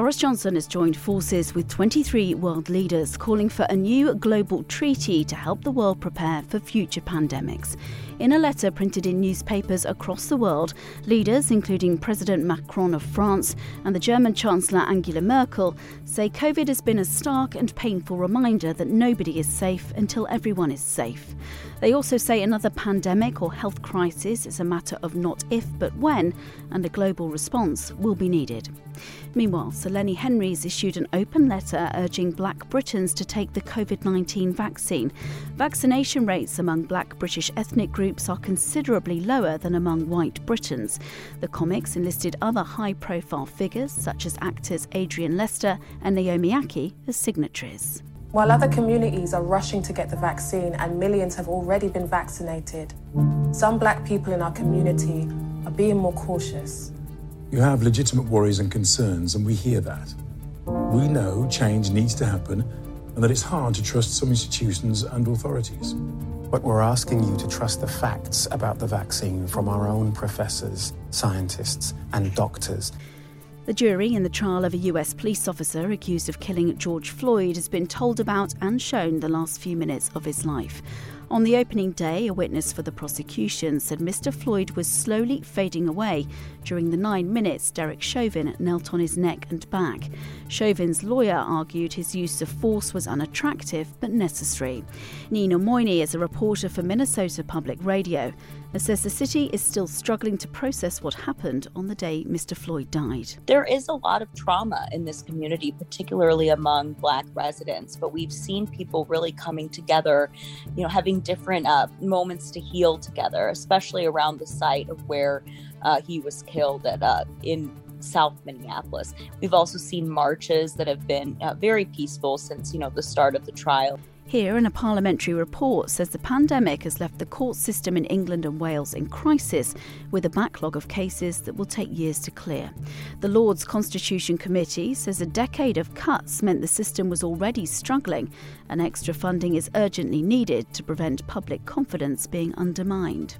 Boris Johnson has joined forces with 23 world leaders calling for a new global treaty to help the world prepare for future pandemics. In a letter printed in newspapers across the world, leaders, including President Macron of France and the German Chancellor Angela Merkel, say COVID has been a stark and painful reminder that nobody is safe until everyone is safe. They also say another pandemic or health crisis is a matter of not if but when, and a global response will be needed. Meanwhile, Lenny Henry's issued an open letter urging black Britons to take the COVID 19 vaccine. Vaccination rates among black British ethnic groups are considerably lower than among white Britons. The comics enlisted other high profile figures, such as actors Adrian Lester and Naomi Ackie, as signatories. While other communities are rushing to get the vaccine and millions have already been vaccinated, some black people in our community are being more cautious. You have legitimate worries and concerns, and we hear that. We know change needs to happen and that it's hard to trust some institutions and authorities. But we're asking you to trust the facts about the vaccine from our own professors, scientists, and doctors. The jury in the trial of a US police officer accused of killing George Floyd has been told about and shown the last few minutes of his life. On the opening day, a witness for the prosecution said Mr. Floyd was slowly fading away. During the nine minutes, Derek Chauvin knelt on his neck and back. Chauvin's lawyer argued his use of force was unattractive but necessary. Nina Moini is a reporter for Minnesota Public Radio and says the city is still struggling to process what happened on the day Mr. Floyd died. There is a lot of trauma in this community, particularly among Black residents, but we've seen people really coming together, you know, having different uh, moments to heal together, especially around the site of where uh, he was killed at uh, in South Minneapolis. We've also seen marches that have been uh, very peaceful since you know the start of the trial. Here, in a parliamentary report, says the pandemic has left the court system in England and Wales in crisis, with a backlog of cases that will take years to clear. The Lords Constitution Committee says a decade of cuts meant the system was already struggling, and extra funding is urgently needed to prevent public confidence being undermined.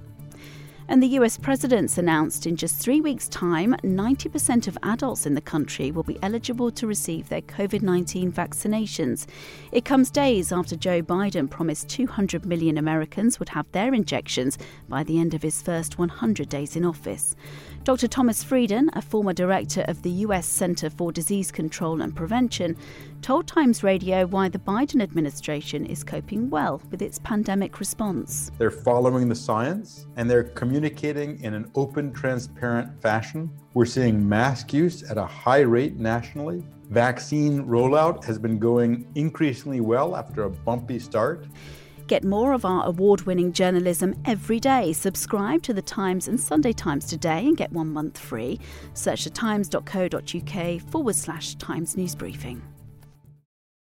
And the US president's announced in just three weeks' time, 90% of adults in the country will be eligible to receive their COVID 19 vaccinations. It comes days after Joe Biden promised 200 million Americans would have their injections by the end of his first 100 days in office. Dr. Thomas Frieden, a former director of the US Center for Disease Control and Prevention, told Times Radio why the Biden administration is coping well with its pandemic response. They're following the science and they're communicating in an open, transparent fashion. We're seeing mask use at a high rate nationally. Vaccine rollout has been going increasingly well after a bumpy start. Get more of our award winning journalism every day. Subscribe to The Times and Sunday Times today and get one month free. Search thetimes.co.uk forward slash Times News Briefing.